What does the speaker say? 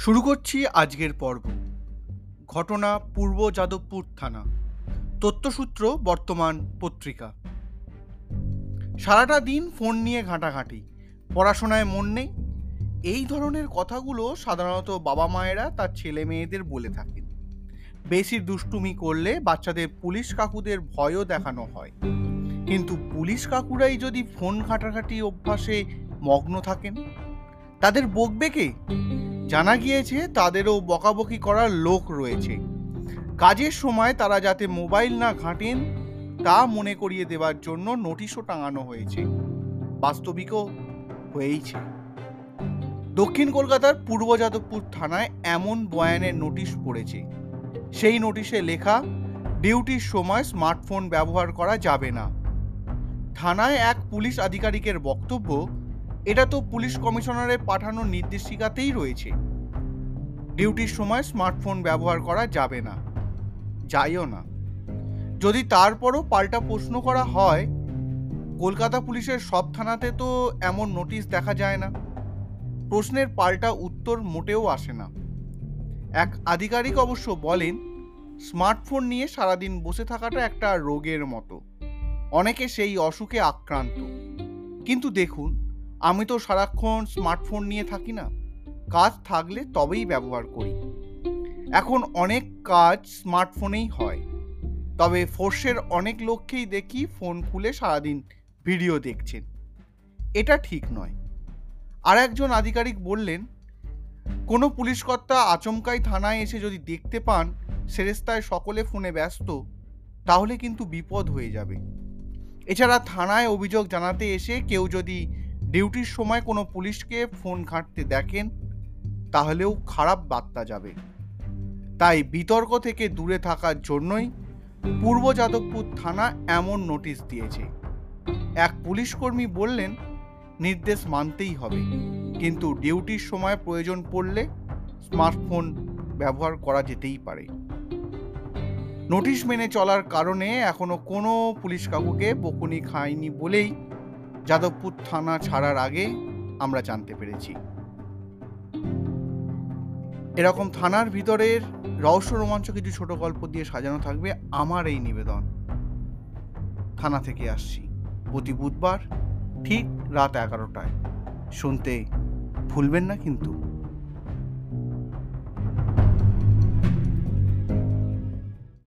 শুরু করছি আজকের পর্ব। ঘটনা পূর্ব যাদবপুর থানা। তথ্যসূত্র, বর্তমান পত্রিকা। সারাটা দিন ফোন নিয়ে ঘাঁটাঘাঁটি। পড়াশোনায় মন নেই। এই ধরনের কথাগুলো সাধারণত বাবা মায়েরা তার ছেলে মেয়েদের বলে থাকেন। বেশি দুষ্টুমি করলে বাচ্চাদের পুলিশ কাকুদের ভয়ও দেখানো হয়। কিন্তু পুলিশ কাকুরাই যদি ফোন ঘাঁটাঘাঁটি অভ্যাসে মগ্ন থাকেন তাদের বকবে কে? জানা গিয়েছে তাদেরও বকাবকি করার লোক রয়েছে। কাজের সময় তারা যাতে মোবাইল না ঘাঁটেন, তা মনে করিয়ে দেওয়ার জন্য নোটিশও টাঙানো হয়েছে। বাস্তবিকও হয়েইছে। দক্ষিণ কলকাতার পূর্ব যাদবপুর থানায় এমন বয়ানের নোটিশ পড়েছে। সেই নোটিশে লেখা, ডিউটির সময় স্মার্টফোন ব্যবহার করা যাবে না। থানায় এক পুলিশ আধিকারিকের বক্তব্য এটা তো পুলিশ কমিশনারের পাঠানো নির্দেশিকাতেই রয়েছে। ডিউটির সময় স্মার্টফোন ব্যবহার করা যাবে না। যাইও না। যদি তারপরও পাল্টা প্রশ্ন করা হয়, কলকাতা পুলিশের সব থানাতে তো এমন নোটিশ দেখা যায় না। প্রশ্নের পাল্টা উত্তর মোটেও আসে না। এক আধিকারিক অবশ্য বলেন, স্মার্টফোন নিয়ে সারাদিন বসে থাকাটা একটা রোগের মতো। অনেকে সেই অসুখে আক্রান্ত। কিন্তু দেখুন আমি তো সারাক্ষণ স্মার্টফোন নিয়ে থাকি না। কাজ থাকলে তবেই ব্যবহার করি। এখন অনেক কাজ স্মার্টফোনেই হয়। তবে ফোর্সের অনেক লোককেই দেখি ফোন খুলে সারাদিন ভিডিও দেখছেন। এটা ঠিক নয়। আর একজন আধিকারিক বললেন, কোনো পুলিশকর্তা আচমকাই থানায় এসে যদি দেখতে পান, সেরেস্তায় সকলে ফোনে ব্যস্ত, তাহলে কিন্তু বিপদ হয়ে যাবে। এছাড়া থানায় অভিযোগ জানাতে এসে কেউ যদি ডিউটির সময় কোনো পুলিশকে ফোন ঘাঁটতে দেখেন, তাহলেও খারাপ বার্তা যাবে। তাই বিতর্ক থেকে দূরে থাকার জন্যই পূর্ব যাদবপুর থানা এমন নোটিশ দিয়েছে। এক পুলিশকর্মী বললেন, নির্দেশ মানতেই হবে, কিন্তু ডিউটির সময় প্রয়োজন পড়লে স্মার্টফোন ব্যবহার করা যেতেই পারে। নোটিশ মেনে চলার কারণে এখনও কোনো পুলিশ কাকুকে বকুনি খায়নি বলেই যাদবপুর থানা ছাড়ার আগে আমরা জানতে পেরেছি। এরকম থানার ভিতরের রহস্য রোমাঞ্চ কিছু ছোট গল্প দিয়ে সাজানো থাকবে আমার এই নিবেদন। থানা থেকে আসছি প্রতি বুধবার ঠিক রাত এগারোটায়। শুনতে ভুলবেন না কিন্তু।